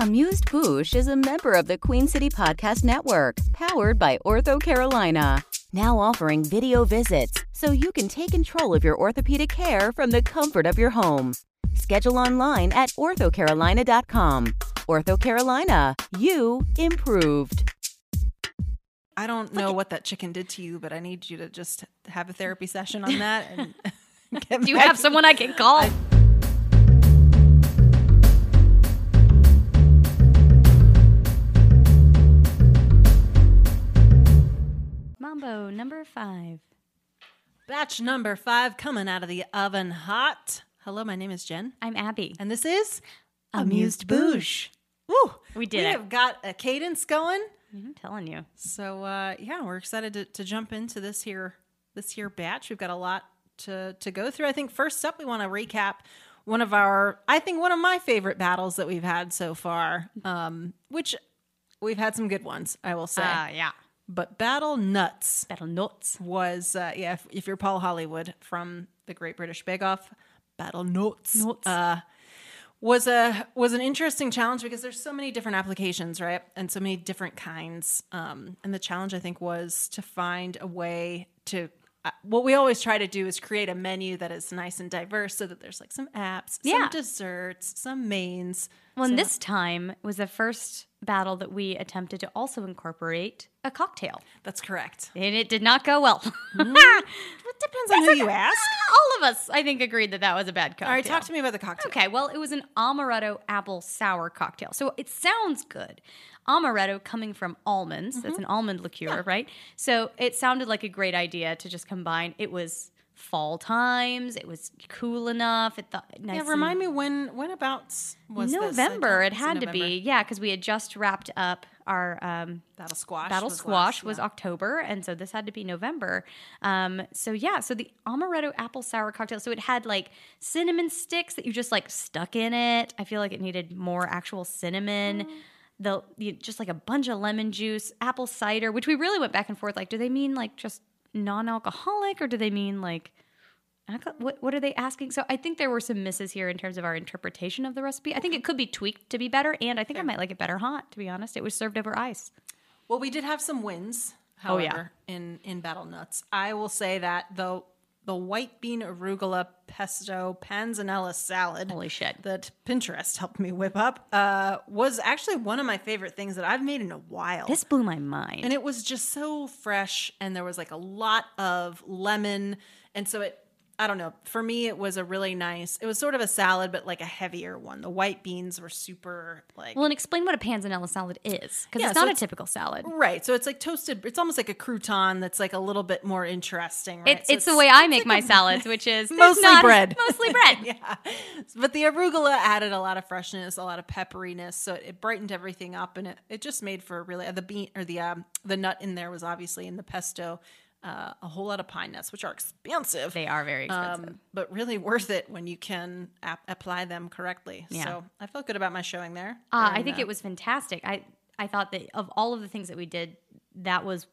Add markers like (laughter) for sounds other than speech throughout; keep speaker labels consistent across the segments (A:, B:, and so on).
A: Amused Bouche is a member of the Queen City Podcast Network, powered by Ortho Carolina. Now offering video visits so you can take control of your orthopedic care from the comfort of your home. Schedule online at orthocarolina.com. Ortho Carolina, you improved.
B: I don't know what that chicken did to you, but I need you to just have a therapy session on that. And (laughs) get
C: Do you have someone I can call? Number five.
B: Batch number five coming out of the oven hot. Hello, my name is Jen,
C: I'm Abby.
B: and this is
C: Amused
B: Bouche. Woo!
C: We did
B: We
C: it.
B: have got a cadence going.
C: I'm telling you.
B: So uh, yeah, we're excited to, to jump into this here this here batch. We've got a lot to to go through. I think first up, we want to recap one of our, I think one of my favorite battles that we've had so far. Um, which we've had some good ones, I will say.
C: Ah, yeah.
B: But Battle Nuts
C: Battle nuts.
B: was uh, yeah. If, if you're Paul Hollywood from the Great British Bake Off, Battle Nuts.
C: Nuts.
B: Uh, was a was an interesting challenge because there's so many different applications, right? And so many different kinds. Um, and the challenge I think was to find a way to uh, what we always try to do is create a menu that is nice and diverse, so that there's like some apps,
C: Yeah.
B: some desserts, some mains.
C: Well, and
B: So-
C: this time was the first battle that we attempted to also incorporate a cocktail.
B: that's correct.
C: And it did not go well. (laughs) Mm.
B: It depends on who you ask.
C: Ah, all of us, I think, agreed that that was a bad cocktail.
B: All right, talk to me about the cocktail.
C: Okay, well, it was an amaretto apple sour cocktail. So it sounds good. Amaretto coming from almonds. That's mm-hmm. an almond liqueur, right? So it sounded like a great idea to just combine. It was fall times. It was cool enough. It thought nice
B: Yeah, remind me when when abouts was
C: November. It had to
B: November?
C: be, yeah, because we had just wrapped up our um,
B: Battle squash.
C: Battle
B: was
C: Squash
B: last-
C: was
B: yeah.
C: October, and so this had to be November. Um, so yeah, so the amaretto apple sour cocktail. So it had like cinnamon sticks that you just like stuck in it. I feel like it needed more actual cinnamon. The you, just like a bunch of lemon juice, apple cider, which we really went back and forth. Like, do they mean like just non-alcoholic, or do they mean like what? What are they asking? So I think there were some misses here in terms of our interpretation of the recipe. I think it could be tweaked to be better, and I think I might like it better hot. To be honest, it was served over ice.
B: Well, we did have some wins,
C: Oh,
B: however,
C: yeah.
B: in in Battle Nuts. I will say that the the white bean arugula pesto panzanella salad
C: Holy shit.
B: that Pinterest helped me whip up uh, was actually one of my favorite things that I've made in a while.
C: This blew my mind.
B: and it was just so fresh and there was like a lot of lemon and so it i don't know for me it was a really nice it was sort of a salad but like a heavier one the white beans were super like
C: well, and explain what a panzanella salad is, because
B: Yeah,
C: it's
B: so
C: not
B: it's-
C: a typical salad.
B: right so it's like toasted it's almost like a crouton that's like a little bit more interesting right
C: It,
B: So
C: it's the way I make my salads, (laughs) which is
B: Mostly
C: not-
B: bread. (laughs)
C: mostly bread. (laughs)
B: yeah but the arugula added a lot of freshness a lot of pepperiness so it brightened everything up and it, it just made for a really the bean or the um, the nut in there was obviously in the pesto uh, a whole lot of pine nuts which are expensive
C: They are very expensive.
B: um, but really worth it when you can ap- apply them correctly.
C: Yeah.
B: So I felt good about my showing there.
C: Uh, I think
B: the-
C: it was fantastic. I I thought that of all of the things that we did, that was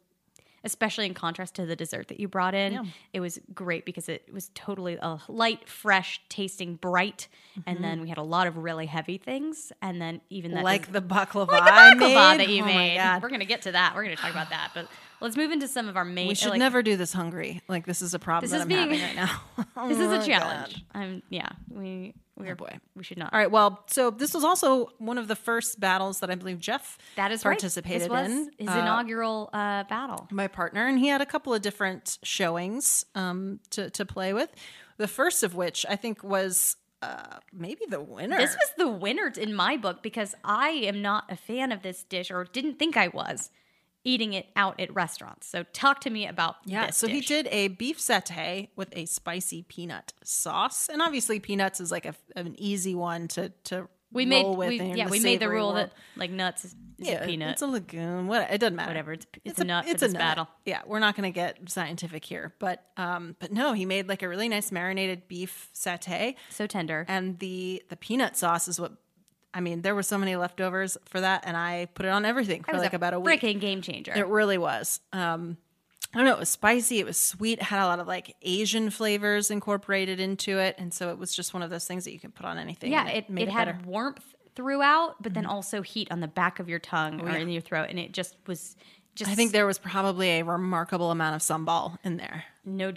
C: especially in contrast to the dessert that you brought in.
B: Yeah.
C: It was great because it was totally a light, fresh, tasting, bright, and then we had a lot of really heavy things, and then even that
B: Mm-hmm. like
C: des-
B: the baklava,
C: like the
B: I
C: baklava that you
B: oh
C: made. We're gonna get to that. We're gonna talk about that, but let's move into some of our main.
B: We should
C: like,
B: never do this hungry. Like this is a problem
C: This
B: that
C: is
B: I'm
C: being-
B: having right now. Oh (laughs)
C: This is a
B: God.
C: challenge. I'm yeah. We we are
B: boy.
C: We should not.
B: All right. Well, so this was also one of the first battles that I believe Jeff
C: That is right.
B: participated
C: was
B: in.
C: his
B: Uh,
C: inaugural uh, battle.
B: my partner, and he had a couple of different showings um, to to play with. The first of which I think was uh, maybe the winner.
C: This was the winner in my book because I am not a fan of this dish or didn't think I was eating it out at restaurants. So talk to me about
B: Yeah, so he did a beef satay with a spicy peanut sauce, and obviously peanuts is like a, an easy one to to
C: We made
B: with
C: we, yeah we made the rule
B: world.
C: that like nuts is, is
B: yeah,
C: a peanut.
B: it's a legume. What it doesn't matter.
C: Whatever, it's- it's a nut
B: it's a nut.
C: battle.
B: Yeah, we're not going to get scientific here, but um, but no, he made like a really nice marinated beef satay,
C: so tender.
B: and the the peanut sauce is what. I mean, there were so many leftovers for that, and I put it on everything for like about a week.
C: freaking game changer.
B: It really was. Um, I don't know. It was spicy. It was sweet. It had a lot of like Asian flavors incorporated into it, and so it was just one of those things that you can put on anything.
C: yeah,
B: and
C: it,
B: made
C: it had
B: better.
C: warmth, throughout, but then also heat on the back of your tongue or in your throat, and it just was just.
B: I think there was probably a remarkable amount of sambal in there.
C: no.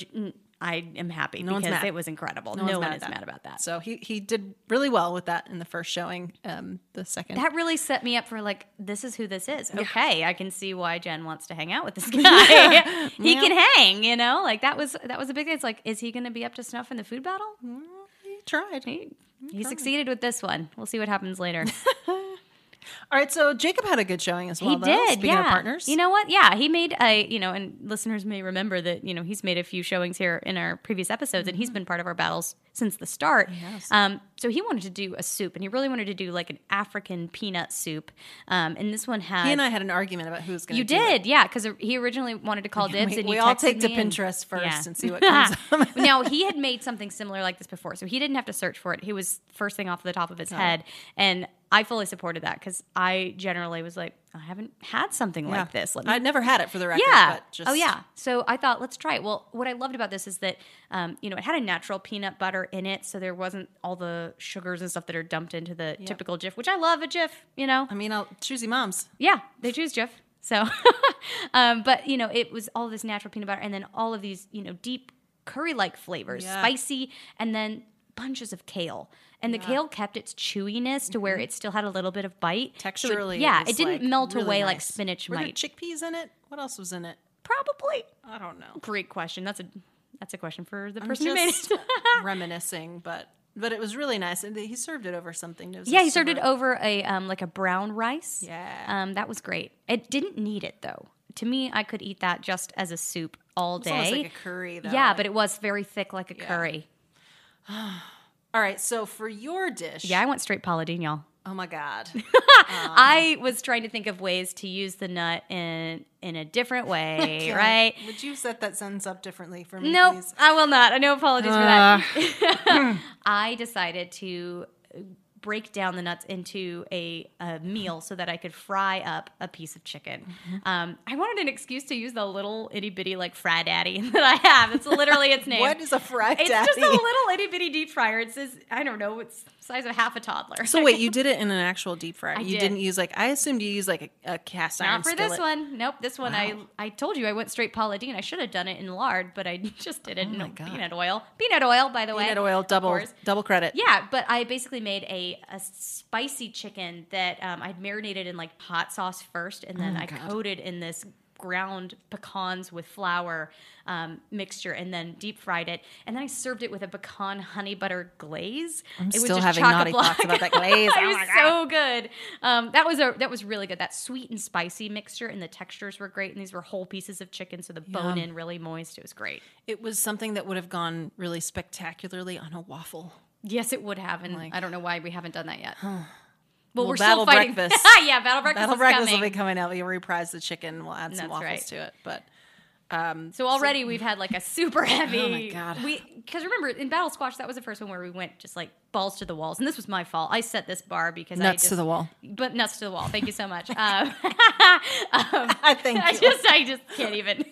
C: Mm, I am happy
B: No one's
C: because
B: mad.
C: it was incredible. No,
B: one's
C: one
B: mad
C: is mad about that.
B: So he he did really well with that in the first showing. Um, the second,
C: that really set me up for like this is who this is. Okay, I can see why Jen wants to hang out with this (laughs) guy. (laughs) he can hang, you know. Like that was that was a big thing. It's like, is he going to be up to snuff in the food battle?
B: he tried.
C: He, he succeeded with this one. We'll see what happens later. (laughs)
B: All right, so Jacob had a good showing as well.
C: he
B: though,
C: did,
B: Speaking
C: yeah.
B: of partners,
C: You know what? Yeah, he made a you know, and listeners may remember that you know he's made a few showings here in our previous episodes, and he's
B: Mm-hmm.
C: been part of our battles since the start. Yes. Um, so he wanted to do a soup, and he really wanted to do like an African peanut soup. Um, and this one had
B: he and I had an argument about who's going to.
C: You did, yeah, because he originally wanted to call dibs,
B: We-
C: and
B: we
C: you
B: all take to
C: me and-
B: Pinterest first
C: yeah.
B: and see what (laughs) comes up.
C: now he (laughs) had made something similar like this before, so he didn't have to search for it. He was first thing off the top of his head, and I fully supported that because I generally was like, I haven't had something like this. Let me
B: I'd never had it for the record.
C: yeah.
B: But just,
C: oh, yeah. So I thought, let's try it. Well, what I loved about this is that, um, you know, it had a natural peanut butter in it, so there wasn't all the sugars and stuff that are dumped into the typical Jif, which I love a Jif. You know,
B: I mean, I'll choosy moms.
C: yeah, they choose Jif. So, (laughs) um, but you know, it was all this natural peanut butter, and then all of these, you know, deep curry-like flavors,
B: Yeah.
C: spicy, and then bunches of kale. And the kale kept its chewiness to where it still had a little bit of bite. So it-
B: Texturally,
C: yeah,
B: was,
C: it didn't
B: like,
C: melt
B: really
C: away like spinach
B: Were
C: might.
B: chickpeas in it? What else was in it?
C: Probably.
B: I don't know.
C: Great question. That's a that's a question for the person who made it. (laughs)
B: reminiscing, but but it was really nice. And he served it over something. It
C: yeah, he served it over a um like a brown rice.
B: Yeah.
C: Um, that was great. It didn't need it though. To me, I could eat that just as a soup all day.
B: like a curry, though.
C: yeah, but it was very thick like a curry. (sighs) (sighs)
B: all right. So for your dish,
C: Yeah, I went straight Paula Deen, y'all.
B: Oh my god. (laughs)
C: I um, was trying to think of ways to use the nut in in a different way, (laughs) right?
B: Would you set that sentence up differently for me,
C: Nope,
B: please?
C: I will not. I no apologies for that. Uh. (laughs) I decided to break down the nuts into a, a meal so that I could fry up a piece of chicken.
B: Mm-hmm.
C: Um, I wanted an excuse to use the little itty bitty like fry daddy (laughs) that I have. It's literally its name.
B: What is a fry daddy?
C: It's just a little itty bitty deep fryer. It says I don't know. It's the size of half a toddler.
B: So wait, you (laughs) did it in an actual deep fryer. you
C: did.
B: didn't use like I assumed you used like a, a cast iron
C: Not for this one. Nope. This one, I I told you I went straight Paula Deen. I should have done it in lard, but I (laughs) just did it in
B: Oh God.
C: peanut oil. Peanut oil, by the way.
B: Peanut oil, double double credit.
C: Yeah, but I basically made a, a spicy chicken that um, I'd marinated in like hot sauce first, and
B: Oh
C: then I coated in this ground pecans with flour um, mixture, and then deep fried it, and then I served it with a pecan honey butter glaze.
B: I'm
C: it was
B: still
C: just
B: having naughty thoughts about that (laughs) glaze.
C: it
B: Oh
C: was
B: God.
C: so good. Um, that was a that was really good. That sweet and spicy mixture, and the textures were great. And these were whole pieces of chicken, so the bone in really moist. It was great.
B: It was something that would have gone really spectacularly on a waffle.
C: Yes, it would have, and I don't know why we haven't done that yet. Well,
B: Well,
C: we're
B: Battle
C: still fighting. (laughs)
B: Breakfast.
C: yeah, battle breakfast
B: Battle
C: is
B: breakfast
C: coming.
B: will be coming out. We'll reprise the chicken. We'll add some
C: That's
B: waffles
C: right.
B: to it. But
C: so already we've had like a super heavy. (laughs)
B: Oh my God.
C: We because remember in Battle Squash that was the first one where we went just like balls to the walls, and this was my fault. I set this bar because I
B: nuts
C: just,
B: to the wall.
C: But nuts to the wall. Thank you so much. (laughs) Um,
B: I think
C: I just I just can't even.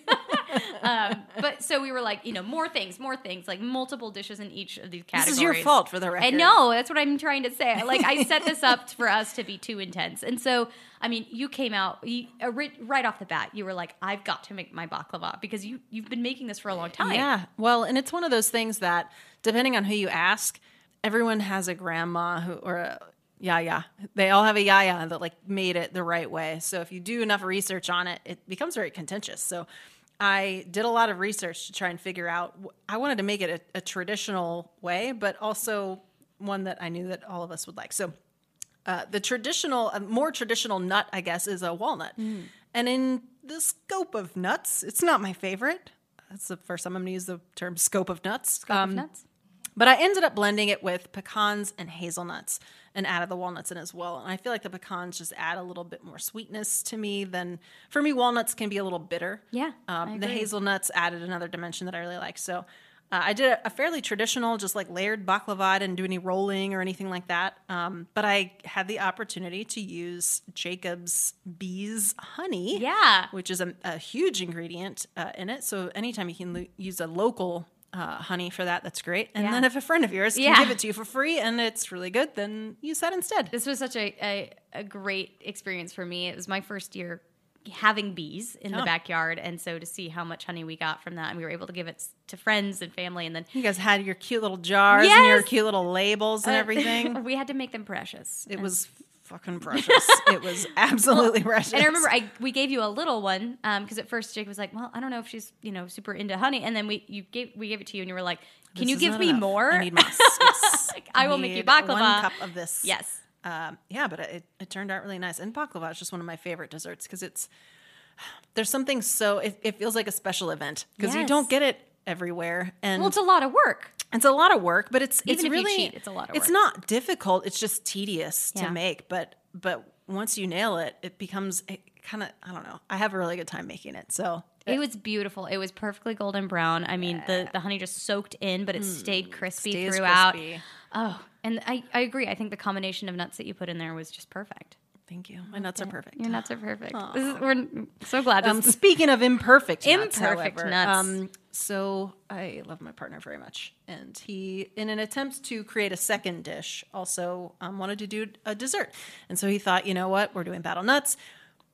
C: Um, but so we were like, you know, more things, more things, like multiple dishes in each of these
B: this
C: categories.
B: is your fault for the record.
C: I know that's what I'm trying to say. Like I set this up for us to be too intense, and so I mean, you came out you, uh, ri- right off the bat. You were like, "I've got to make my baklava because you you've been making this for a long time."
B: Yeah. Well, and it's one of those things that depending on who you ask, everyone has a grandma who or a yaya. They all have a yaya that like made it the right way. So if you do enough research on it, it becomes very contentious. So I did a lot of research to try and figure out. I wanted to make it a, a traditional way, but also one that I knew that all of us would like. So uh, the traditional, more traditional nut, I guess, is a walnut. And in the scope of nuts, it's not my favorite. That's the first time I'm going to use the term scope of nuts.
C: Scoop of nuts.
B: But I ended up blending it with pecans and hazelnuts and added the walnuts in as well. And I feel like the pecans just add a little bit more sweetness to me than, for me, walnuts can be a little bitter.
C: Yeah,
B: Um, the hazelnuts added another dimension that I really like. So uh, I did a, a fairly traditional, just like layered baklava. I didn't do any rolling or anything like that. Um, but I had the opportunity to use Jacob's Bees honey.
C: Yeah.
B: Which is a, a huge ingredient uh, in it. So anytime you can lo- use a local uh, honey for that, that's great. And
C: Yeah.
B: then if a friend of yours can
C: Yeah.
B: give it to you for free and it's really good, then use that instead.
C: This was such a, a, a great experience for me. It was my first year having bees in the
B: Oh.
C: backyard. And so to see how much honey we got from that, and we were able to give it to friends and family. And then
B: You guys had your cute little jars and your cute little labels and everything. (laughs)
C: we had to make them precious.
B: It was fucking precious. it was (laughs) absolutely precious.
C: And I remember I we gave you a little one because at first Jake was like, "Well, I don't know if she's you know super into honey," and then we you gave we gave it to you and you were like, "Can
B: This
C: you give me
B: enough.
C: more?"
B: I need. Yes. (laughs)
C: I will make you baklava.
B: One cup of this.
C: Yes,
B: Um, yeah, but it, it turned out really nice. And baklava is just one of my favorite desserts because it's there's something so it, it feels like a special event because you don't get it everywhere, and
C: well, it's a lot of work.
B: It's a lot of work. But it's it's
C: Even you
B: really
C: cheat, it's a lot of
B: It's
C: work.
B: not difficult. It's just tedious
C: Yeah.
B: to make. But but once you nail it, it becomes kind of I don't know. I have a really good time making it. So
C: It was beautiful. It was perfectly golden brown. I mean, the, the honey just soaked in, but it stayed crispy
B: Mm. stays
C: throughout.
B: crispy.
C: Oh, and I, I agree. I think the combination of nuts that you put in there was just perfect.
B: Thank you. My nuts are perfect.
C: Your nuts are perfect. This is, we're so glad.
B: Um,
C: This is,
B: speaking of imperfect (laughs) nuts,
C: Imperfect
B: however,
C: nuts.
B: Um, so I love my partner very much, and he, in an attempt to create a second dish, also um, wanted to do a dessert. And so he thought, you know what, we're doing battle nuts.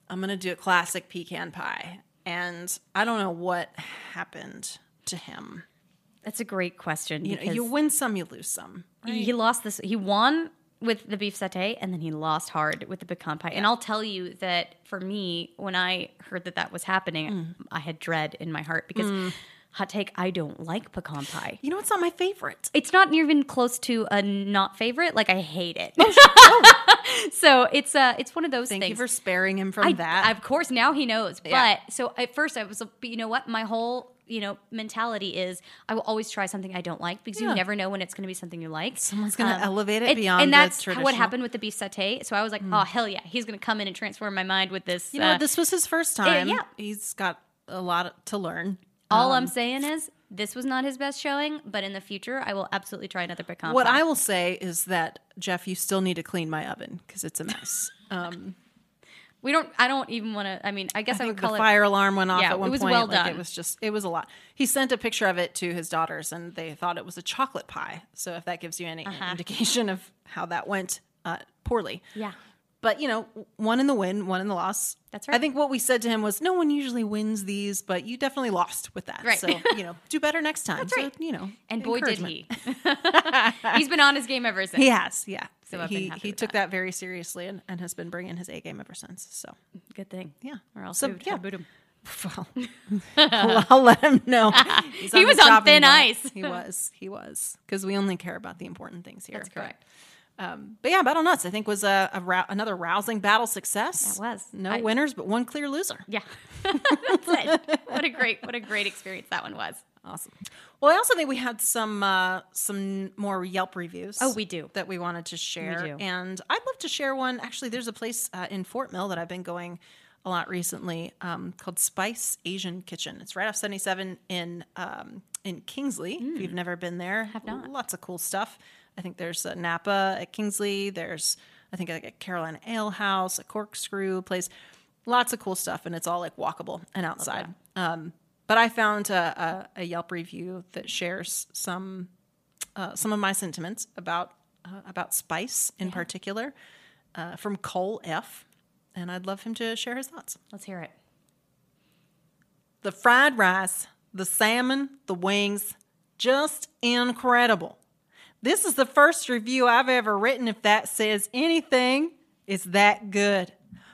B: I'm gonna do a classic pecan pie, and I don't know what happened to him.
C: that's a great question.
B: You know, you win some, you lose some.
C: he lost this. He won with the beef satay, and then he lost hard with the pecan pie. And I'll tell you that for me, when I heard that that was happening,
B: Mm.
C: I had dread in my heart because. Hot take, I don't like pecan pie.
B: You know, it's not my favorite.
C: It's not even close to a not favorite. Like I hate it. (laughs) so it's uh it's one of those
B: Oh, Thank
C: things.
B: you for sparing him from
C: I,
B: that.
C: Of course, now he knows.
B: Yeah.
C: But so at first I was, but you know what? My whole you know mentality is I will always try something I don't like because
B: Yeah.
C: you never know when it's going to be something you like.
B: Someone's gonna elevate it
C: it's-
B: beyond
C: and that's what happened with the beef satay. So I was like, oh hell yeah, he's going to come in and transform my mind with this.
B: you know,
C: uh,
B: this was his first time.
C: yeah.
B: He's got a lot to learn.
C: all
B: Um,
C: I'm saying is this was not his best showing, but in the future I will absolutely try another pecan.
B: What
C: pie.
B: I will say is that Jeff, you still need to clean my oven because it's a mess. Um,
C: we don't. I don't even want to. I mean, I guess I,
B: I
C: would
B: think the
C: call it.
B: fire alarm went off
C: Yeah,
B: at one
C: it was
B: point.
C: well
B: like,
C: done.
B: It was just, it was a lot. He sent a picture of it to his daughters, and they thought it was a chocolate pie. So if that gives you any
C: Uh-huh.
B: indication of how that went uh, poorly,
C: Yeah.
B: But you know, one in the win, one in the loss.
C: That's right.
B: I think what we said to him was, no one usually wins these, but you definitely lost with that.
C: Right.
B: So (laughs) you know, do better next time.
C: That's
B: so,
C: right.
B: You know,
C: And boy, did he. (laughs) He's been on his game ever since.
B: He has, yeah.
C: So I've
B: he he took
C: that.
B: that. very seriously and, and has been bringing his A game ever since. So
C: Good thing.
B: yeah,
C: Or else
B: so yeah.
C: boot him.
B: Well, I'll, (laughs) I'll let him know.
C: He was on thin ice.
B: He was. He was. Because we only care about the important things here.
C: That's
B: But,
C: correct.
B: Um, but yeah, Battle Nuts I think was a, a rou- another rousing battle success.
C: It was.
B: no
C: I-
B: winners, but one clear loser.
C: Yeah. (laughs) (laughs) That's it. What a great, what a great experience that one was.
B: Awesome. Well, I also think we had some uh, some more Yelp reviews.
C: Oh, we do.
B: that we wanted to share,
C: do.
B: and I'd love to share one. Actually, there's a place uh, in Fort Mill that I've been going a lot recently um, called Spice Asian Kitchen. It's right off 77 in um, in Kingsley. If you've never been there,
C: Hmm. Have not.
B: Lots of cool stuff. I think there's a Napa at Kingsley. There's I think like a Carolina Ale House, a Corkscrew place. Lots of cool stuff, and it's all like walkable and outside. Um, but I found a, a, a Yelp review that shares some uh, some of my sentiments about uh, about spice in particular uh, from Cole F. And I'd love him to share his thoughts.
C: Let's hear it.
B: The fried rice, the salmon, the wings, just incredible. This is the first review I've ever written. If that says anything, it's that good.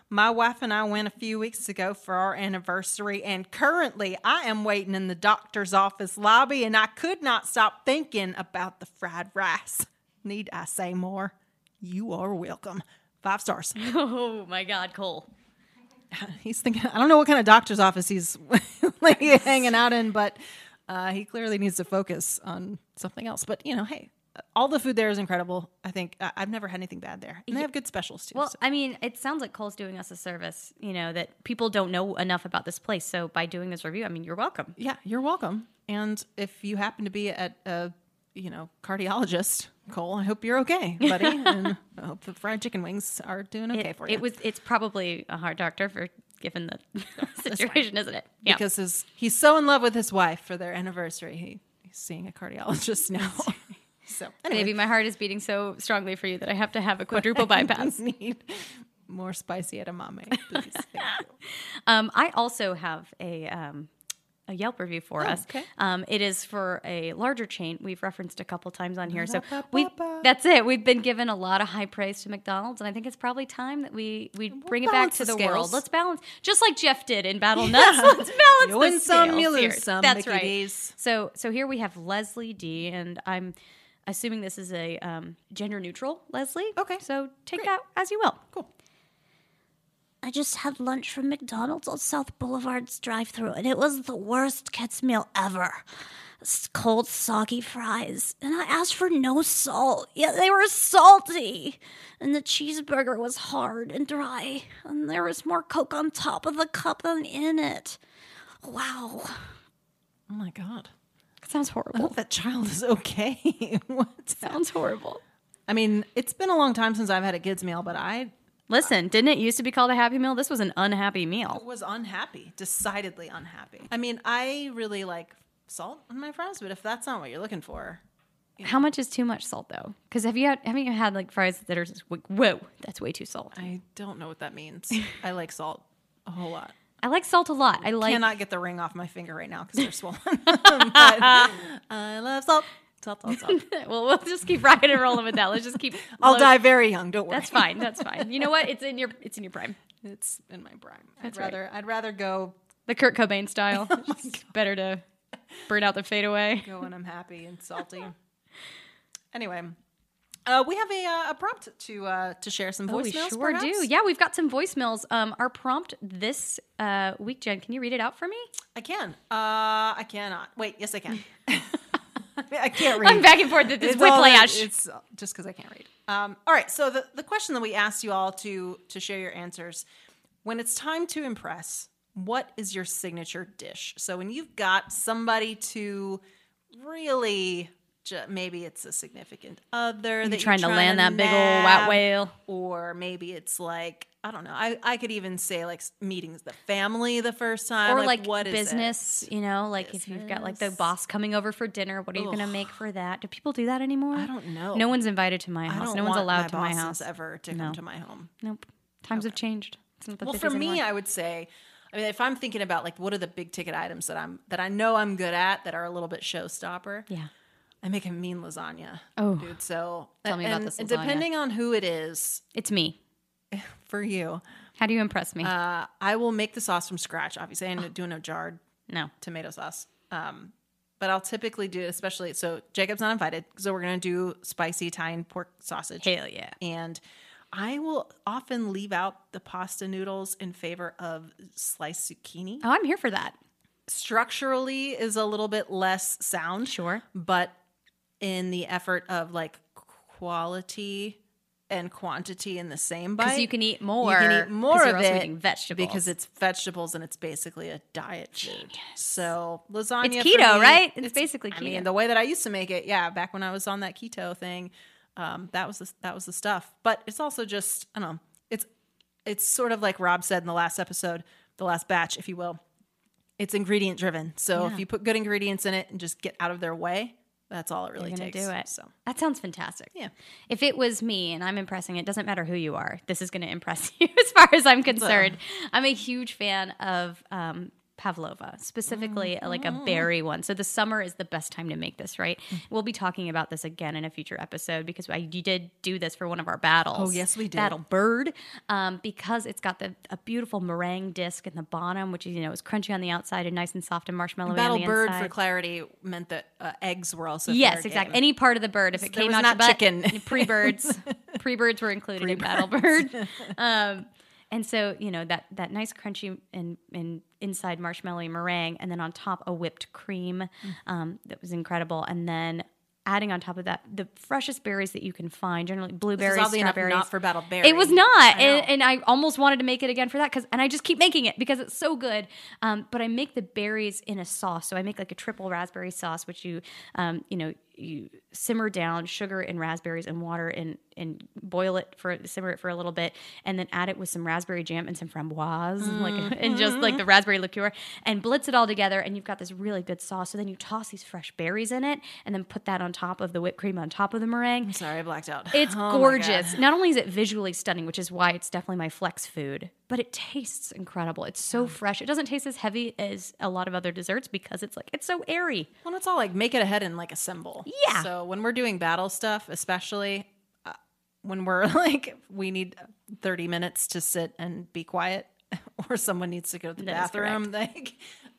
B: My wife and I went a few weeks ago for our anniversary, and currently I am waiting in the doctor's office lobby, and I could not stop thinking about the fried rice. Need I say more? You are welcome. Five stars. (laughs)
C: Oh my God, Cole. (laughs)
B: He's thinking, I don't know what kind of doctor's office he's (laughs) hanging out in, but uh, he clearly needs to focus on something else. But, you know, hey, all the food there is incredible. I think I- I've never had anything bad there. And they have good specials too.
C: Well,
B: so.
C: I mean, it sounds like Cole's doing us a service, you know, that people don't know enough about this place. So by doing this review, I mean, you're welcome.
B: yeah, you're welcome. And if you happen to be at a, you know, cardiologist, Cole, I hope you're okay, (laughs) buddy. and I hope the fried chicken wings are doing okay
C: It,
B: for you.
C: it was. It's probably a heart doctor for given the (laughs) (laughs) situation, isn't it? Yeah.
B: because his, he's so in love with his wife for their anniversary. He, he seeing a cardiologist now. So anyway,
C: Baby, my heart is beating so strongly for you that I have to have a quadruple (laughs) bypass.
B: need more spicy edamame, please. (laughs)
C: Um, I also have a um, a Yelp review for us.
B: okay.
C: Um, it is for a larger chain. We've referenced a couple times on here, so we that's it. We've been given a lot of high praise to McDonald's, and I think it's probably time that we we bring it back to
B: the
C: world. Let's balance, just like Jeff did in Battle (laughs) Nuts. Let's balance
B: You
C: the
B: win some, you lose some,
C: That's
B: Mickey
C: right.
B: D's.
C: So so here we have Leslie D, and I'm assuming this is a um, gender neutral Leslie.
B: Okay.
C: So take
B: Great.
C: that as you will.
B: Cool.
D: I just had lunch from McDonald's on South Boulevard's drive through, and it was the worst kids' meal ever. S- Cold, soggy fries. And I asked for no salt, yet they were salty. And the cheeseburger was hard and dry. And there was more Coke on top of the cup than in it. Wow.
B: Oh my god.
C: Sounds
B: I
C: horrible.
B: hope that child is okay. (laughs) That?
C: Sounds horrible.
B: I mean, it's been a long time since I've had a kids meal, but I
C: Listen, didn't it used to be called a Happy Meal? This was an unhappy meal.
B: It was unhappy, decidedly unhappy. I mean, I really like salt on my fries, but if that's not what you're looking for,
C: How much is too much salt though? Because have you had, have you had like fries that are just like, whoa, that's way too salt.
B: I don't know what that means. (laughs) I like salt a whole lot.
C: I like salt a lot. I like
B: Cannot get the ring off my finger right now because they're swollen. (laughs) (laughs) but I love salt. Salt, salt, salt. (laughs)
C: well, we'll just keep rocking and rolling with that. Let's just keep.
B: I'll
C: load-
B: die very young. Don't worry.
C: That's fine. That's fine. You know what? It's in your it's in your prime.
B: It's in my prime.
C: That's
B: I'd
C: right.
B: rather I'd rather go
C: The Kurt Cobain style. Oh it's better to burn out the fade away.
B: go when I'm happy and salty. anyway, uh, we have a, uh, a prompt to uh, to share some
C: Oh, we
B: voicemails.
C: sure do. Yeah, we've got some voicemails. Um, our prompt this uh, week, Jen, can you read it out for me?
B: I can. Uh, I cannot. Wait, yes, I can. (laughs) I can't read.
C: I'm back and forth with this
B: It's
C: whiplash.
B: it's just because I can't read. Um, all right. So the, the question that we asked you all to to share your answers when it's time to impress, what is your signature dish? So when you've got somebody to really, maybe it's a significant other that you're
C: trying to land that big old white whale.
B: or maybe it's like I don't know. I, I could even say like meetings the family the first time,
C: or like,
B: what is it?
C: business, you know, like if you've got like the boss coming over for dinner, what are you going to make for that? Do people do that anymore?
B: I don't know.
C: No one's invited to my house. No one's allowed to my house.
B: ever to
C: No.
B: come to my home.
C: Nope. Times have changed. It's not the
B: Well,
C: 50s
B: for me,
C: anymore.
B: I would say, I mean, if I'm thinking about like what are the big ticket items that I'm that I know I'm good at that are a little bit showstopper,
C: yeah.
B: I make a mean lasagna.
C: Oh.
B: dude. So
C: Tell me about this lasagna.
B: Depending on who it is
C: It's me. (laughs)
B: for you,
C: How do you impress me?
B: uh, I will make the sauce from scratch. Obviously, I do no jarred
C: no.
B: tomato sauce. Um, but I'll typically do, especially so Jacob's not invited, so we're gonna do spicy Italian pork sausage.
C: Hell yeah.
B: and I will often leave out the pasta noodles in favor of sliced zucchini.
C: Oh, I'm here for that.
B: Structurally is a little bit less sound,
C: Sure.
B: but in the effort of like quality and quantity in the same bite,
C: Because you can eat more.
B: you can eat more of it
C: vegetables.
B: because it's vegetables and it's basically a diet food. So lasagna,
C: It's keto,
B: me-
C: right? It's basically keto.
B: I mean, the way that I used to make it, yeah, back when I was on that keto thing, um, that was the, that was the stuff. But it's also just I don't know. It's it's sort of like Rob said in the last episode, the last batch, if you will. It's ingredient driven. So if you put good ingredients in it and just get out of their way, that's all it really
C: You're
B: takes.
C: do it.
B: So
C: that sounds fantastic.
B: Yeah.
C: If it was me and I'm impressing, it doesn't matter who you are. This is going to impress (laughs) you as far as I'm concerned. I'm a huge fan of um, pavlova, specifically uh, like a
B: Mm-hmm.
C: berry one. So the summer is the best time to make this, right?
B: Mm.
C: We'll be talking about this again in a future episode because I you did do this for one of our battles.
B: Oh, yes, we did.
C: Battle bird, um, because it's got the a beautiful meringue disc in the bottom, which is you know is crunchy on the outside and nice and soft and marshmallowy
B: battle
C: on the
B: bird
C: inside.
B: for clarity meant that uh, eggs were also
C: Yes, exactly.
B: game.
C: Any part of the bird, if it
B: There
C: came out
B: not
C: butt,
B: chicken.
C: pre-birds, (laughs) pre-birds were included in battle bird. (laughs) Um, and so you know that that nice crunchy and, and inside marshmallowy meringue, and then on top a whipped cream
B: Mm.
C: um, that was incredible, and then. Adding on top of that the freshest berries that you can find, generally blueberries,
B: oddly enough not for Battle Berry.
C: It was not,
B: I
C: and, and I almost wanted to make it again for that because, and I just keep making it because it's so good. Um, but I make the berries in a sauce, so I make like a triple raspberry sauce, which you, um, you know, you simmer down sugar and raspberries and water and and boil it for simmer it for a little bit and then add it with some raspberry jam and some framboise (laughs) like and just like mm-hmm. the raspberry liqueur and blitz it all together and you've got this really good sauce. So then you toss these fresh berries in it and then put that on top of the whipped cream on top of the meringue.
B: Sorry, I blacked out.
C: it's (laughs)
B: Oh
C: gorgeous. Not only is it visually stunning, which is why it's definitely my flex food, but it tastes incredible. It's so fresh. It doesn't taste as heavy as a lot of other desserts because it's like it's so airy.
B: Well, it's all like make it ahead and like assemble.
C: Yeah.
B: So when we're doing battle stuff, especially uh, when we're (laughs) like we need 30 minutes to sit and be quiet, (laughs) or someone needs to go to the
C: That is
B: bathroom, (laughs) like,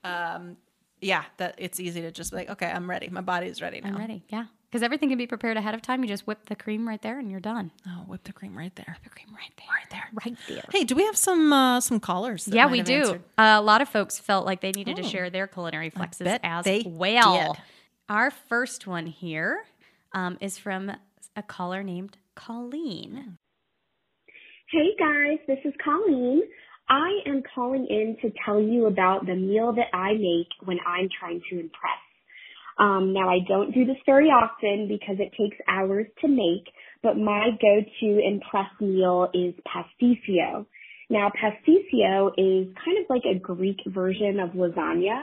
B: um, yeah, that it's easy to just be like, okay, I'm ready. My body's ready now.
C: I'm ready. Yeah. Because everything can be prepared ahead of time. You just whip the cream right there and you're done.
B: Oh, whip the cream right there.
C: Whip The cream right there. Right there. Right there.
B: Hey, do we have some uh, some callers? that
C: Yeah, we do. Uh, a lot of folks felt like they needed to
B: Oh.
C: share their culinary flexes
B: bet
C: as
B: they
C: well.
B: did.
C: Our first one here um, is from a caller named Colleen.
E: Hey guys, this is Colleen. I am calling in to tell you about the meal that I make when I'm trying to impress. Um, now I don't do this very often because it takes hours to make, but my go-to impress meal is pasticcio. Now pasticcio is kind of like a Greek version of lasagna.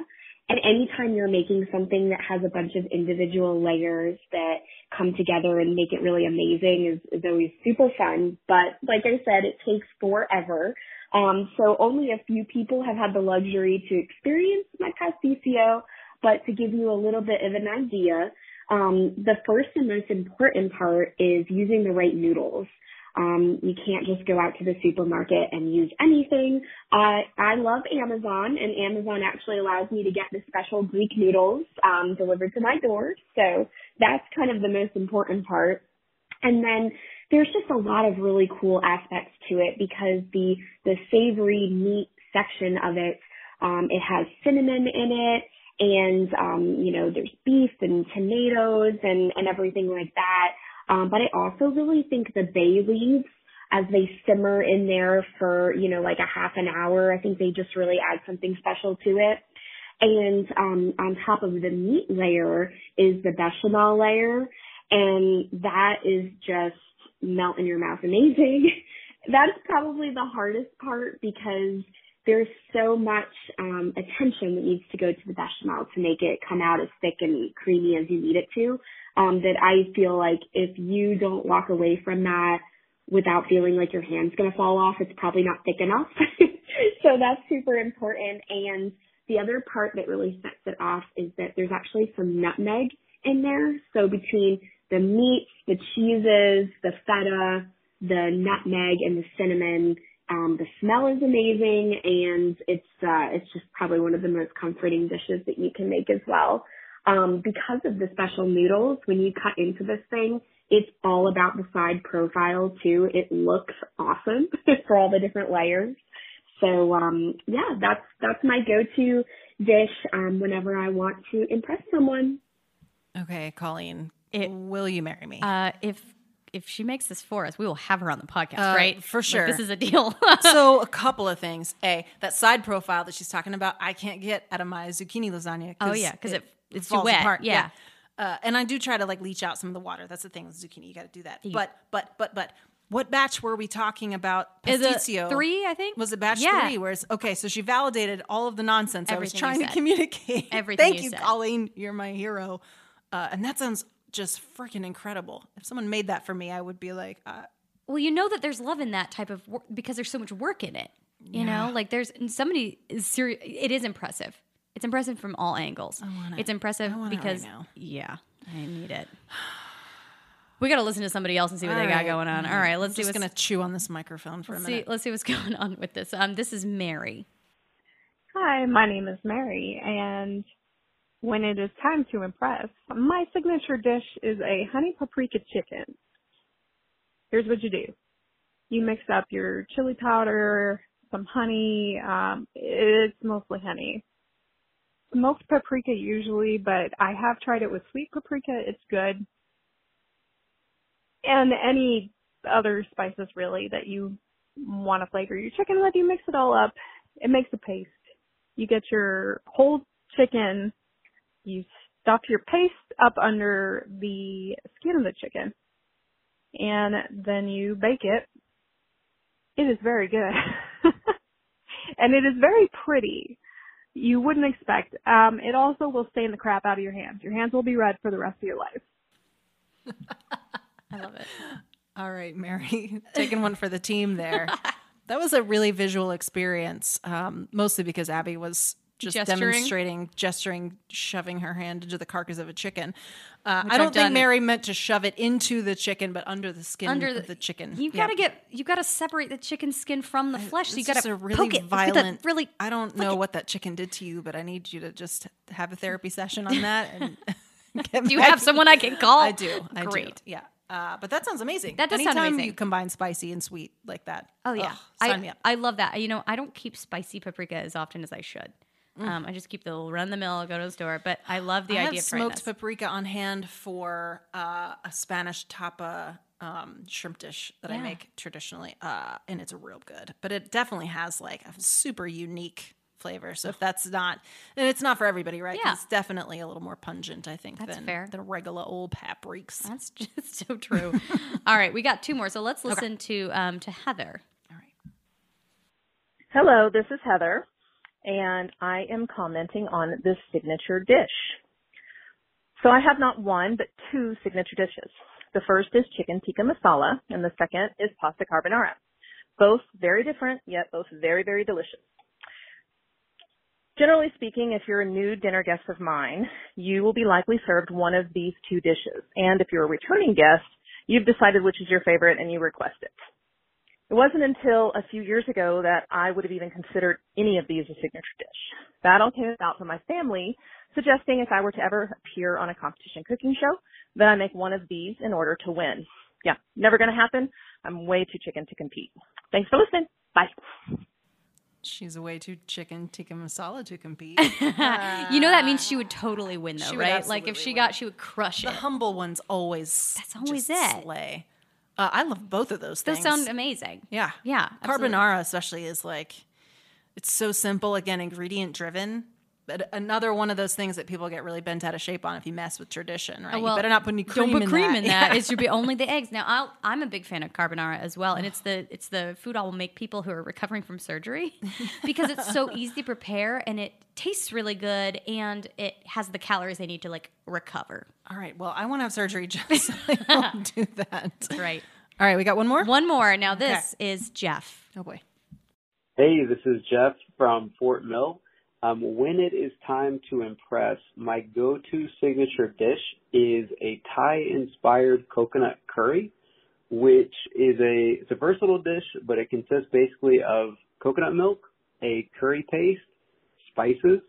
E: And anytime you're making something that has a bunch of individual layers that come together and make it really amazing is, is always super fun. But like I said, it takes forever. Um, so only a few people have had the luxury to experience my pasticcio, but to give you a little bit of an idea, um, the first and most important part is using the right noodles. Um, you can't just go out to the supermarket and use anything. I I love Amazon, and Amazon actually allows me to get the special Greek noodles um, delivered to my door. So that's kind of the most important part. And then there's just a lot of really cool aspects to it because the the savory meat section of it, um, it has cinnamon in it, and um, you know there's beef and tomatoes and and everything like that. Um, but I also really think the bay leaves, as they simmer in there for, you know, like a half an hour, I think they just really add something special to it. And um, on top of the meat layer is the bechamel layer, and that is just melt in your mouth amazing. (laughs) That's probably the hardest part because there's so much um, attention that needs to go to the bechamel to make it come out as thick and creamy as you need it to. Um, that I feel like if you don't walk away from that without feeling like your hand's to fall off, it's probably not thick enough. (laughs) so that's super important. And the other part that really sets it off is that there's actually some nutmeg in there. So between the meats, the cheeses, the feta, the nutmeg, and the cinnamon, um, the smell is amazing, and it's uh, it's just probably one of the most comforting dishes that you can make as well. Um, because of the special noodles, when you cut into this thing, it's all about the side profile too. It looks awesome (laughs) for all the different layers. So um, yeah, that's that's my go-to dish um, whenever I want to impress someone.
B: Okay, Colleen,
C: It-
B: will you marry me?
C: Uh, if if she makes this for us, we will have her on the podcast,
B: Uh,
C: right?
B: for
C: Like,
B: sure.
C: this is a deal. (laughs)
B: so a couple of things. A that side profile that she's talking about, I can't get out of my zucchini lasagna.
C: Oh, yeah, 'cause it- it's too
B: falls
C: wet,
B: apart.
C: yeah.
B: Uh, and I do try to like leach out some of the water. That's the thing with zucchini. You got to do that. But but but but what batch were we talking about?
C: Is it
B: Pasticcio.
C: three, I think?
B: Was it batch
C: Yeah.
B: three? Whereas okay, so she validated all of the nonsense I was
C: Everything
B: trying to communicate.
C: Everything
B: Thank
C: you
B: you. Colleen. You're my hero. Uh, and that sounds just freaking incredible. If someone made that for me, I would be like, uh,
C: well, you know that there's love in that type of work because there's so much work in it. You know, like there's somebody is serious. It is impressive. It's impressive from all angles. it's impressive
B: I want it right
C: because
B: now.
C: yeah, I need it. We got to listen to somebody else and see what they
B: All
C: got going on. All right, let's
B: I'm
C: see
B: just
C: what's
B: gonna chew on this microphone for a
C: let's
B: minute.
C: see. Let's see what's (laughs) going on with this. Um, this is Mary.
F: Hi, my name is Mary, and when it is time to impress, my signature dish is a honey paprika chicken. Here's what you do. You mix up your chili powder, some honey, um, it's mostly honey. Smoked paprika usually, but I have tried it with sweet paprika, it's good. And any other spices really that you want to flavor your chicken with, you mix it all up. It makes a paste. You get your whole chicken, you stuff your paste up under the skin of the chicken and then you bake it. It is very good. (laughs) and it is very pretty. You wouldn't expect. Um, it also will stain the crap out of your hands. Your hands will be red for the rest of your life. (laughs)
C: I love it.
B: All right, Mary, (laughs) taking one for the team there. that was a really visual experience, um, mostly because Abby was just
C: Gesturing.
B: demonstrating, gesturing, shoving her hand into the carcass of a chicken. Uh, I don't
C: I've
B: think
C: done.
B: Mary meant to shove it into the chicken, but under the skin
C: Under
B: of
C: the,
B: the chicken.
C: You
B: Yeah.
C: gotta get. you've gotta separate the chicken skin from the flesh. So you
B: just a really
C: poke it. Look at that
B: violent.
C: Really.
B: I don't know what that chicken did to you, but I need you to just have a therapy session on (laughs) that. And (laughs) get
C: Do you have someone I can (laughs) call?
B: I do. I
C: Great.
B: do. Yeah. Uh, but that sounds amazing.
C: That does sound
B: Anytime
C: amazing.
B: you combine spicy and sweet like that.
C: Oh yeah,
B: ugh, sign me
C: I
B: up.
C: I love that. You know, I don't keep spicy paprika as often as I should.
B: Mm.
C: Um, I just keep the little run the mill, go to the store. But I love the
B: I
C: idea
B: have
C: of
B: smoked paprika on hand for uh, a Spanish tapa um, shrimp dish that I make traditionally, uh, and it's real good. But it definitely has like a super unique flavor. So if that's not, and it's not for everybody, right? 'Cause
C: Yeah.
B: it's definitely a little more pungent, I think,
C: That's
B: than
C: fair.
B: the regular old papriks.
C: That's (laughs) just so true. (laughs) All right, we got two more. So let's listen to um, to Heather.
B: All right.
G: Hello, this is Heather, and I am commenting on this signature dish. So I have not one, but two signature dishes. The first is chicken tikka masala, and the second is pasta carbonara. Both very different, yet both very, very delicious. Generally speaking, if you're a new dinner guest of mine, you will be likely served one of these two dishes. And if you're a returning guest, you've decided which is your favorite and you request it. It wasn't until a few years ago that I would have even considered any of these a signature dish. That all came about from my family suggesting if I were to ever appear on a competition cooking show, that I make one of these in order to win. Yeah, never gonna happen. I'm way too chicken to compete. Thanks for listening. Bye.
B: She's a way too chicken tikka masala to compete. (laughs)
C: you know that means she would totally win, though,
B: She would
C: right? Like if she
B: win.
C: got, she would crush
B: the
C: it.
B: The humble ones always.
C: That's always
B: just
C: it.
B: Slay. Uh, I love both of those things.
C: Those sound amazing.
B: Yeah.
C: Yeah, absolutely.
B: Carbonara, especially, is like, it's so simple, again, ingredient driven. But another one of those things that people get really bent out of shape on if you mess with tradition, right? Oh, you better not put any cream
C: don't put
B: in
C: cream
B: that.
C: in that. (laughs)
B: Yeah.
C: It should be only the eggs. Now, I'll, I'm a big fan of carbonara as well, and it's the it's the food I will make people who are recovering from surgery (laughs) because it's so easy to prepare and it tastes really good and it has the calories they need to like recover.
B: All right. Well, I want to have surgery (laughs) just so I don't do that.
C: Right.
B: All right. We got one more?
C: One more. Now this is Jeff.
B: Oh, boy.
H: Hey, this is Jeff from Fort Mill. Um, when it is time to impress, my go-to signature dish is a Thai-inspired coconut curry, which is a it's a versatile dish, but it consists basically of coconut milk, a curry paste, spices,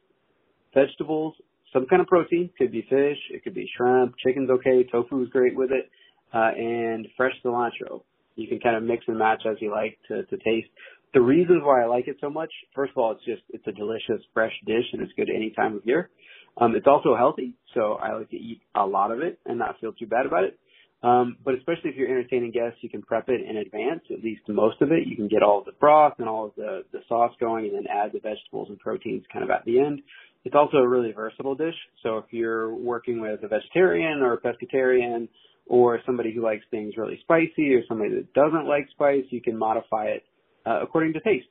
H: vegetables, some kind of protein. Could be fish, it could be shrimp, chicken's okay, tofu is great with it, uh, and fresh cilantro. You can kind of mix and match as you like to, to taste. The reasons why I like it so much, first of all, it's just it's a delicious fresh dish and it's good any time of year. Um, it's also healthy, so I like to eat a lot of it and not feel too bad about it. Um, but especially if you're entertaining guests, you can prep it in advance, at least most of it. You can get all of the broth and all of the, the sauce going and then add the vegetables and proteins kind of at the end. It's also a really versatile dish. So if you're working with a vegetarian or a pescatarian or somebody who likes things really spicy or somebody that doesn't like spice, you can modify it uh, according to taste.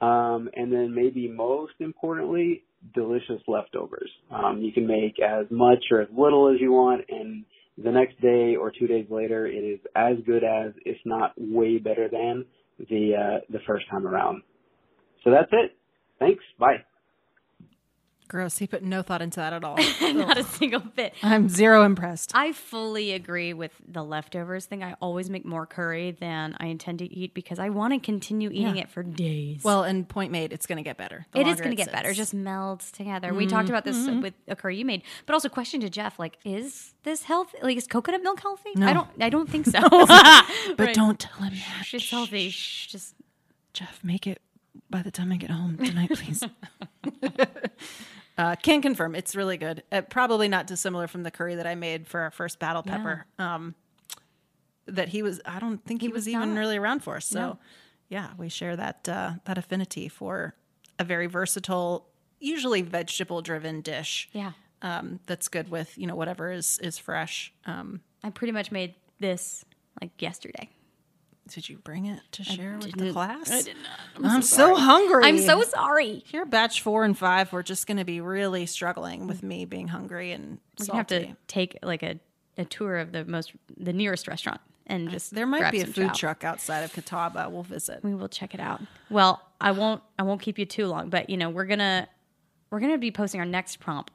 H: Um, and then maybe most importantly, delicious leftovers. Um, you can make as much or as little as you want, and the next day or two days later, it is as good as, if not way better than, the uh, the first time around. So that's it. Thanks. Bye.
B: Gross. He put no thought into that at all. (laughs)
C: Not a single bit.
B: I'm zero impressed.
C: I fully agree with the leftovers thing. I always make more curry than I intend to eat because I want to continue eating
B: Yeah.
C: it for days.
B: Well, and point made, it's going to get better. The
C: it is going to get better. It just melds together. We talked about this
B: Mm-hmm.
C: with a curry you made, but also question to Jeff: like, is this healthy? Like, is coconut milk healthy?
B: No.
C: I don't. I don't think (laughs) so. (laughs)
B: But
C: Right.
B: don't tell him that.
C: She's healthy. Shh, Just
B: Jeff, make it by the time I get home tonight, please. Uh, can confirm it's really good. Uh, probably not dissimilar from the curry that I made for our first battle pepper. Um, that he was, I don't think he, was,
C: was
B: even really around for. So,
C: No.
B: yeah, we share that uh, that affinity for a very versatile, usually vegetable driven dish.
C: yeah.
B: Um, that's good with you know whatever is is fresh. Um,
C: I pretty much made this like yesterday.
B: Did you bring it to share with the class?
C: I did not.
B: I'm, so, hungry.
C: I'm so sorry.
B: Here, batch four and five, we're just going to be really struggling with me being hungry and
C: gonna have to take like a, a tour of the most the nearest restaurant and just
B: There might be a food
C: chow.
B: truck outside of Catawba. We'll visit.
C: We will check it out. Well, I won't I won't keep you too long, but you know, we're gonna we're gonna be posting our next prompt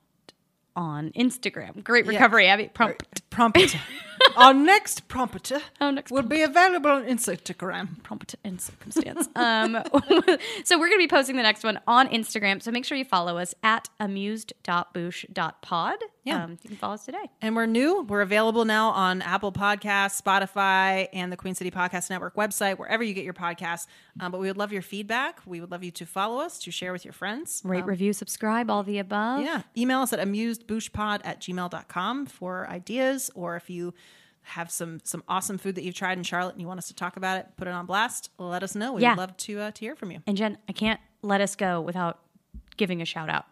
C: on Instagram. Great recovery, Abby. Prompt
B: Prompt. (laughs) (laughs) Our next prompter
C: Oh, next
B: will be available on Instagram.
C: prompt in circumstance. um, (laughs) so we're going to be posting the next one on Instagram. So make sure you follow us at amused.bouche.pod.
B: Yeah.
C: Um, you can follow us today.
B: And we're new. We're available now on Apple Podcasts, Spotify, and the Queen City Podcast Network website, wherever you get your podcasts. Um, but we would love your feedback. We would love you to follow us, to share with your friends.
C: Rate, review, subscribe, all the above.
B: Yeah. Email us at amusedbouchepod at gmail.com for ideas or if you have some some awesome food that you've tried in Charlotte and you want us to talk about it, put it on blast, let us know. We'd
C: Yeah.
B: love to uh, to hear from you.
C: And Jen, I can't let us go without giving a shout out.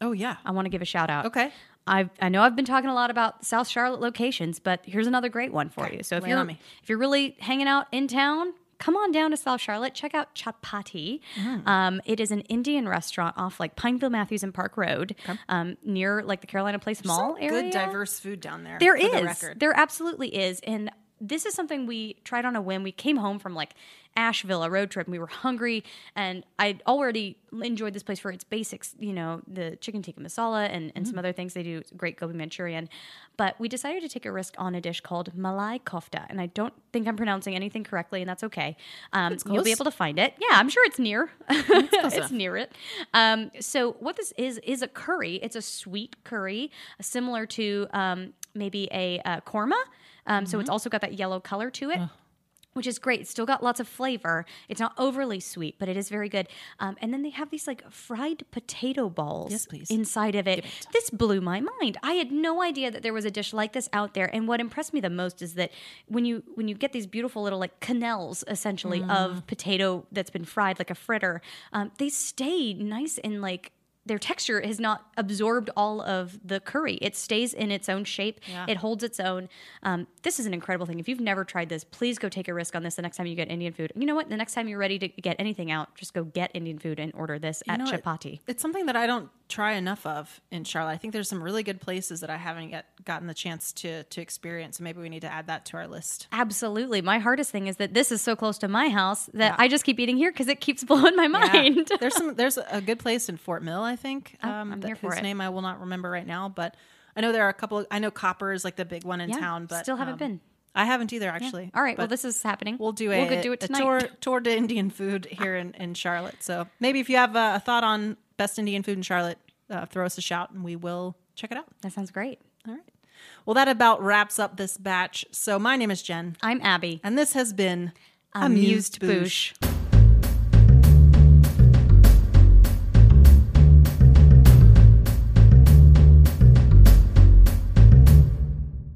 B: Oh yeah.
C: I want to give a shout out.
B: Okay.
C: I've, I know I've been talking a lot about South Charlotte locations, but here's another great one for you. So if
B: lay
C: you're
B: on me.
C: if you're really hanging out in town, come on down to South Charlotte. Check out Chapati.
B: Mm.
C: Um, it is an Indian restaurant off like Pineville Matthews and Park Road, um, near like the Carolina Place Mall area.
B: Good diverse food down there.
C: There is.
B: The record.
C: There absolutely is. And this is something we tried on a whim. We came home from like Asheville, a road trip, and we were hungry. And I'd already enjoyed this place for its basics, you know, the chicken tikka masala and, and some other things. They do great gobi Manchurian. But we decided to take a risk on a dish called Malai Kofta. And I don't think I'm pronouncing anything correctly, and that's okay. Um, you'll be able to find it. Yeah, I'm sure it's near. (laughs) it's near it. Um, so what this is is a curry. It's a sweet curry, similar to um, maybe a uh, korma. Um, So it's also got that yellow color to it. Which is great. It's still got lots of flavor. It's not overly sweet, but it is very good. Um, and then they have these like fried potato balls
B: Yes,
C: inside of it. This blew my mind. I had no idea that there was a dish like this out there. And what impressed me the most is that when you when you get these beautiful little like quenelles essentially
B: Mm.
C: of potato that's been fried like a fritter, um, they stay nice and like their texture has not absorbed all of the curry. It stays in its own shape. It holds its own. Um, this is an incredible thing. If you've never tried this, please go take a risk on this the next time you get Indian food. You know what? The next time you're ready to get anything out, just go get Indian food and order this at
B: know?
C: Chapati.
B: It's something that I don't try enough of in Charlotte. I think there's some really good places that I haven't yet gotten the chance to to experience. So maybe we need to add that to our list.
C: Absolutely. My hardest thing is that this is so close to my house that I just keep eating here because it keeps (laughs) blowing my mind.
B: there's some there's a good place in Fort Mill, I think. Um,
C: Oh, I'm
B: that-
C: here for
B: whose
C: it.
B: name I will not remember right now, but I know there are a couple. I know Copper is like the big one in
C: Yeah,
B: town, but
C: still haven't
B: um,
C: been.
B: I haven't either, actually.
C: All right. Well, this is happening.
B: We'll do
C: We'll do it
B: a
C: tonight.
B: tour tour to Indian food here in, in Charlotte. So maybe if you have a, a thought on best Indian food in Charlotte, uh, throw us a shout and we will check it out.
C: That sounds great.
B: All right. Well, that about wraps up this batch. So my name is Jen,
C: I'm Abby.
B: and this has been
C: Amused Bouche.